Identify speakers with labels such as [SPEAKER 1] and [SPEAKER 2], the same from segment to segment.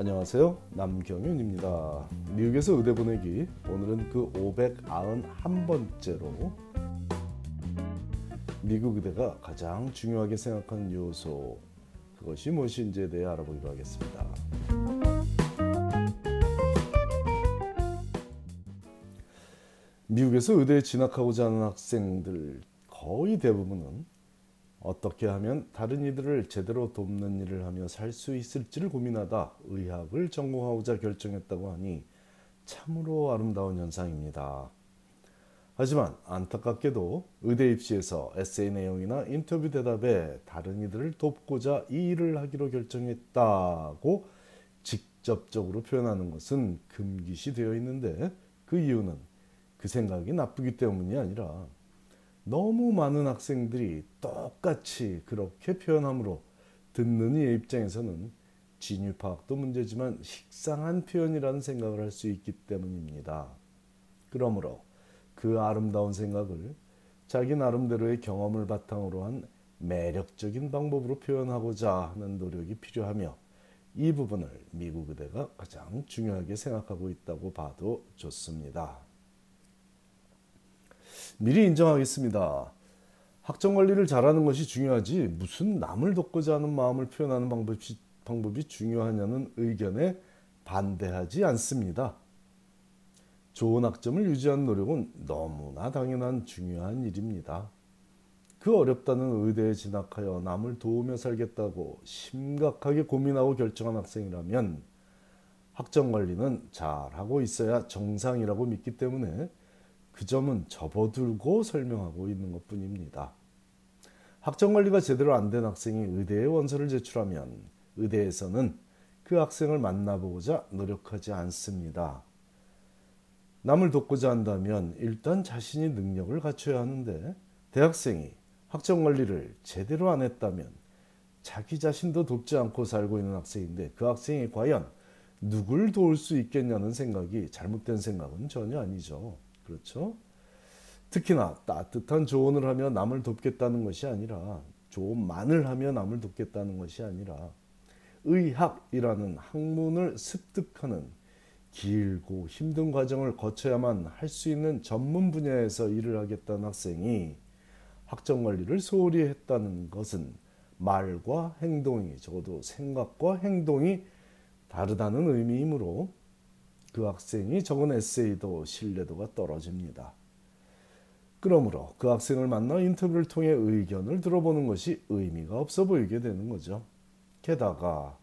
[SPEAKER 1] 안녕하세요. 남경윤입니다. 미국에서 의대 보내기 오늘은 그 591번째로 미국 의대가 가장 중요하게 생각하는 요소 그것이 무엇인지에 대해 알아보기로 하겠습니다. 미국에서 의대에 진학하고자 하는 학생들 거의 대부분은 어떻게 하면 다른 이들을 제대로 돕는 일을 하며 살 수 있을지를 고민하다 의학을 전공하고자 결정했다고 하니 참으로 아름다운 현상입니다. 하지만 안타깝게도 의대 입시에서 에세이 내용이나 인터뷰 대답에 다른 이들을 돕고자 이 일을 하기로 결정했다고 직접적으로 표현하는 것은 금기시 되어 있는데 그 이유는 그 생각이 나쁘기 때문이 아니라 너무 많은 학생들이 똑같이 그렇게 표현하므로 듣는 이의 입장에서는 진위 파악도 문제지만 식상한 표현이라는 생각을 할 수 있기 때문입니다. 그러므로 그 아름다운 생각을 자기 나름대로의 경험을 바탕으로 한 매력적인 방법으로 표현하고자 하는 노력이 필요하며 이 부분을 미국 의대가 가장 중요하게 생각하고 있다고 봐도 좋습니다. 미리 인정하겠습니다. 학점 관리를 잘하는 것이 중요하지 무슨 남을 돕고자 하는 마음을 표현하는 방법이, 방법이 중요하냐는 의견에 반대하지 않습니다. 좋은 학점을 유지하는 노력은 너무나 당연한 중요한 일입니다. 그 어렵다는 의대에 진학하여 남을 도우며 살겠다고 심각하게 고민하고 결정한 학생이라면 학점 관리는 잘하고 있어야 정상이라고 믿기 때문에 그 점은 접어들고 설명하고 있는 것 뿐입니다. 학점 관리가 제대로 안 된 학생이 의대에 원서를 제출하면 의대에서는 그 학생을 만나보고자 노력하지 않습니다. 남을 돕고자 한다면 일단 자신이 능력을 갖춰야 하는데 대학생이 학점 관리를 제대로 안 했다면 자기 자신도 돕지 않고 살고 있는 학생인데 그 학생이 과연 누굴 도울 수 있겠냐는 생각이 잘못된 생각은 전혀 아니죠. 그렇죠? 특히나 따뜻한 조언을 하며 남을 돕겠다는 것이 아니라 조언만을 하며 남을 돕겠다는 것이 아니라 의학이라는 학문을 습득하는 길고 힘든 과정을 거쳐야만 할 수 있는 전문 분야에서 일을 하겠다는 학생이 학점 관리를 소홀히 했다는 것은 말과 행동이 적어도 생각과 행동이 다르다는 의미이므로 그 학생이 적은 에세이도 신뢰도가 떨어집니다. 그러므로 그 학생을 만나 인터뷰를 통해 의견을 들어보는 것이 의미가 없어 보이게 되는 거죠. 게다가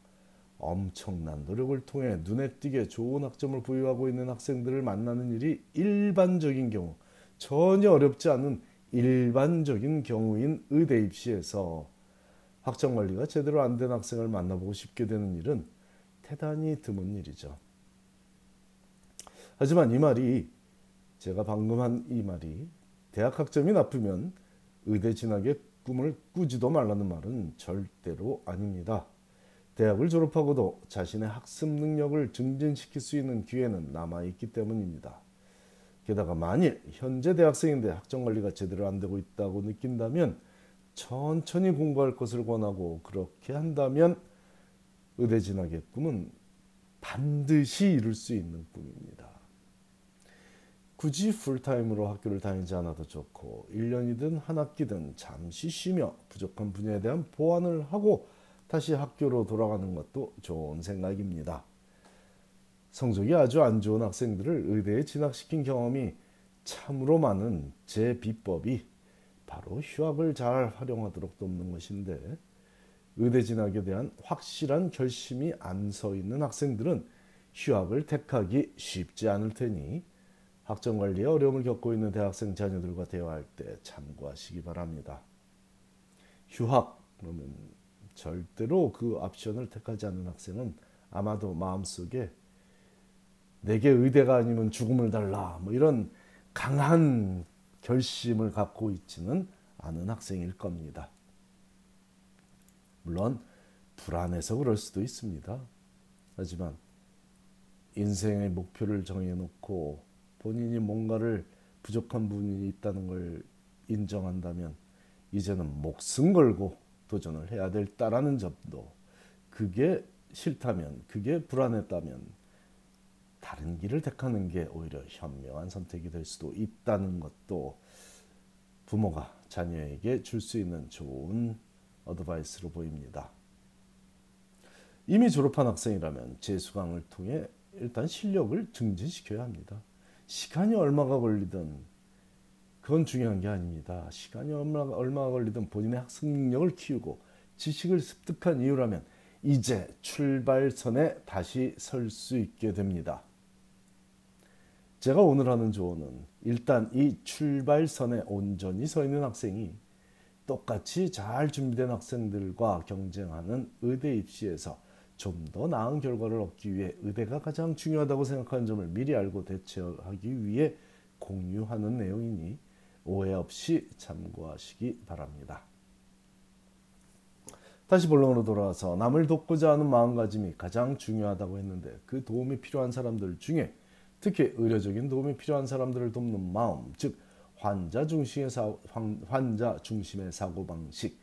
[SPEAKER 1] 엄청난 노력을 통해 눈에 띄게 좋은 학점을 보유하고 있는 학생들을 만나는 일이 일반적인 경우 전혀 어렵지 않은 일반적인 경우인 의대 입시에서 학점 관리가 제대로 안 된 학생을 만나보고 싶게 되는 일은 대단히 드문 일이죠. 하지만 이 말이 제가 방금 한 이 말이 대학 학점이 나쁘면 의대 진학의 꿈을 꾸지도 말라는 말은 절대로 아닙니다. 대학을 졸업하고도 자신의 학습 능력을 증진시킬 수 있는 기회는 남아있기 때문입니다. 게다가 만일 현재 대학생인데 학점 관리가 제대로 안 되고 있다고 느낀다면 천천히 공부할 것을 권하고 그렇게 한다면 의대 진학의 꿈은 반드시 이룰 수 있는 꿈입니다. 굳이 풀타임으로 학교를 다니지 않아도 좋고 1년이든 한 학기든 잠시 쉬며 부족한 분야에 대한 보완을 하고 다시 학교로 돌아가는 것도 좋은 생각입니다. 성적이 아주 안 좋은 학생들을 의대에 진학시킨 경험이 참으로 많은 제 비법이 바로 휴학을 잘 활용하도록 돕는 것인데 의대 진학에 대한 확실한 결심이 안 서 있는 학생들은 휴학을 택하기 쉽지 않을 테니 학점 관리에 어려움을 겪고 있는 대학생 자녀들과 대화할 때 참고하시기 바랍니다. 휴학 그러면 절대로 그 옵션을 택하지 않는 학생은 아마도 마음속에 내게 의대가 아니면 죽음을 달라 뭐 이런 강한 결심을 갖고 있지는 않은 학생일 겁니다. 물론 불안해서 그럴 수도 있습니다. 하지만 인생의 목표를 정해놓고 본인이 뭔가를 부족한 부분이 있다는 걸 인정한다면 이제는 목숨 걸고 도전을 해야 될다라는 점도 그게 싫다면 그게 불안했다면 다른 길을 택하는 게 오히려 현명한 선택이 될 수도 있다는 것도 부모가 자녀에게 줄 수 있는 좋은 어드바이스로 보입니다. 이미 졸업한 학생이라면 재수강을 통해 일단 실력을 증진시켜야 합니다. 시간이 얼마가 걸리든 그건 중요한 게 아닙니다. 시간이 얼마가, 얼마가 걸리든 본인의 학습 능력을 키우고 지식을 습득한 이유라면 이제 출발선에 다시 설 수 있게 됩니다. 제가 오늘 하는 조언은 일단 이 출발선에 온전히 서 있는 학생이 똑같이 잘 준비된 학생들과 경쟁하는 의대 입시에서 좀 더 나은 결과를 얻기 위해 의대가 가장 중요하다고 생각하는 점을 미리 알고 대처하기 위해 공유하는 내용이니 오해 없이 참고하시기 바랍니다. 다시 본론으로 돌아와서 남을 돕고자 하는 마음가짐이 가장 중요하다고 했는데 그 도움이 필요한 사람들 중에 특히 의료적인 도움이 필요한 사람들을 돕는 마음, 즉 환자 중심의 사, 환 자 중심의 사고 방식,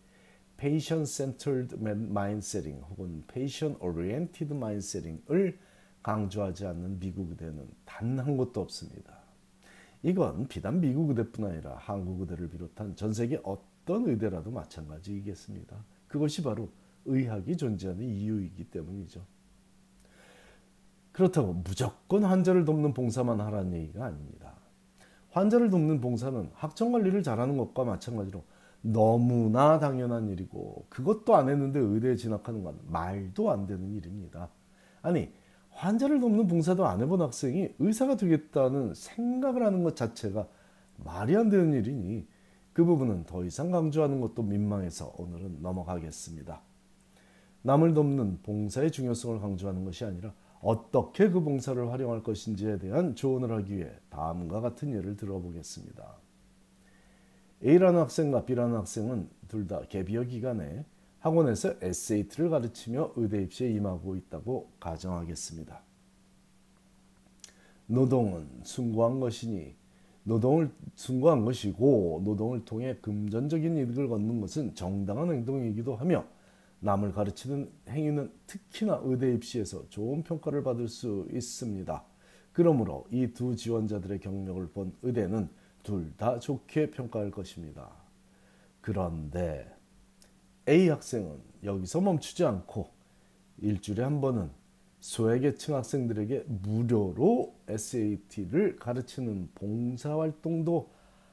[SPEAKER 1] patient centered mindsetting 혹은 patient oriented mindsetting을 강조하지 않는 미국 의대는 단 한 곳도 없습니다. 이건 비단 미국 의대뿐 아니라 한국 의대를 비롯한 전 세계 어떤 의대라도 마찬가지이겠습니다. 그것이 바로 의학이 존재하는 이유이기 때문이죠. 그렇다고 무조건 환자를 돕는 봉사만 하라는 얘기가 아닙니다. 환자를 돕는 봉사는 학점 관리를 잘하는 것과 마찬가지로 너무나 당연한 일이고 그것도 안 했는데 의대에 진학하는 건 말도 안 되는 일입니다. 아니 환자를 돕는 봉사도 안 해본 학생이 의사가 되겠다는 생각을 하는 것 자체가 말이 안 되는 일이니 그 부분은 더 이상 강조하는 것도 민망해서 오늘은 넘어가겠습니다. 남을 돕는 봉사의 중요성을 강조하는 것이 아니라 어떻게 그 봉사를 활용할 것인지에 대한 조언을 하기 위해 다음과 같은 예를 들어보겠습니다. A라는 학생과 B라는 학생은 둘 다 개비어 기간에 학원에서 SAT를 가르치며 의대 입시에 임하고 있다고 가정하겠습니다. 노동은 숭고한 것이니 노동을 숭고한 것이고 노동을 통해 금전적인 이득을 얻는 것은 정당한 행동이기도 하며 남을 가르치는 행위는 특히나 의대 입시에서 좋은 평가를 받을 수 있습니다. 그러므로 이 두 지원자들의 경력을 본 의대는 둘 다 좋게 평가할 것입니다. 그런데 A 학생은 여기서 멈추지 않고 일주일에 한 번은 소외계층 학생들에게 무료로 SAT를 가르치는 봉사활동도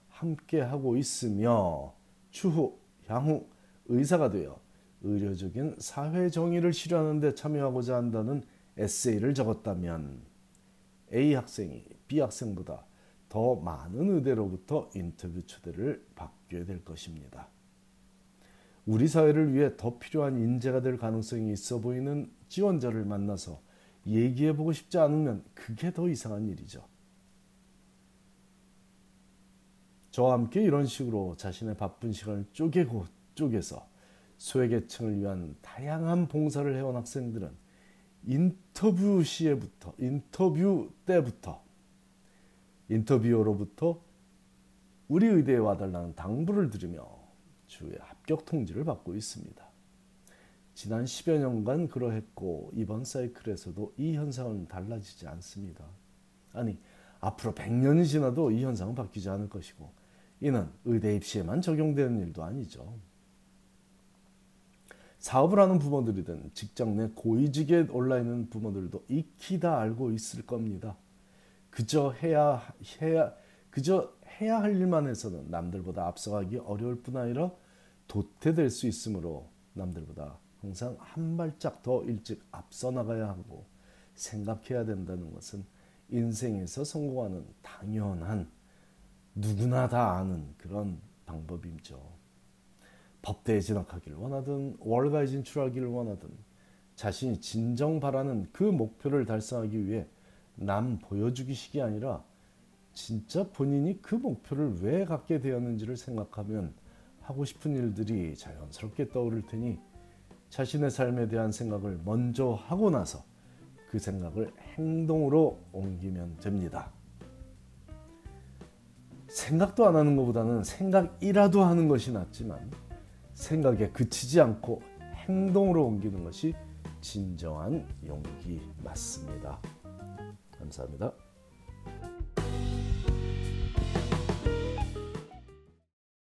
[SPEAKER 1] 함께 하고 있으며 추후 향후 의사가 되어 의료적인 사회 정의를 실현하는 데 참여하고자 한다는 에세이를 적었다면 A 학생이 B 학생보다 더 많은 의대로부터 인터뷰 초대를 받게 될 것입니다. 우리 사회를 위해 더 필요한 인재가 될 가능성이 있어 보이는 지원자를 만나서 얘기해 보고 싶지 않으면 그게 더 이상한 일이죠. 저와 함께 이런 식으로 자신의 바쁜 시간을 쪼개고 쪼개서 소외계층을 위한 다양한 봉사를 해온 학생들은 인터뷰 시에부터 인터뷰 때부터 인터뷰어로부터 우리 의대에 와달라는 당부를 들으며 주의 합격 통지를 받고 있습니다. 지난 10여 년간 그러했고 이번 사이클에서도 이 현상은 달라지지 않습니다. 아니 앞으로 100년이 지나도 이 현상은 바뀌지 않을 것이고 이는 의대 입시에만 적용되는 일도 아니죠. 사업을 하는 부모들이든 직장 내 고위직에 올라 있는 부모들도 익히 다 알고 있을 겁니다. 그저 해야 해야 그저 해야 할 일만 해서는 남들보다 앞서가기 어려울 뿐 아니라 도태될 수 있으므로 남들보다 항상 한 발짝 더 일찍 앞서 나가야 하고 생각해야 된다는 것은 인생에서 성공하는 당연한 누구나 다 아는 그런 방법이죠. 법대에 진학하기를 원하든 월가에 진출하기를 원하든 자신이 진정 바라는 그 목표를 달성하기 위해 남 보여주기식이 아니라 진짜 본인이 그 목표를 왜 갖게 되었는지를 생각하면 하고 싶은 일들이 자연스럽게 떠오를 테니 자신의 삶에 대한 생각을 먼저 하고 나서 그 생각을 행동으로 옮기면 됩니다. 생각도 안 하는 것보다는 생각이라도 하는 것이 낫지만 생각에 그치지 않고 행동으로 옮기는 것이 진정한 용기 맞습니다. 감사합니다.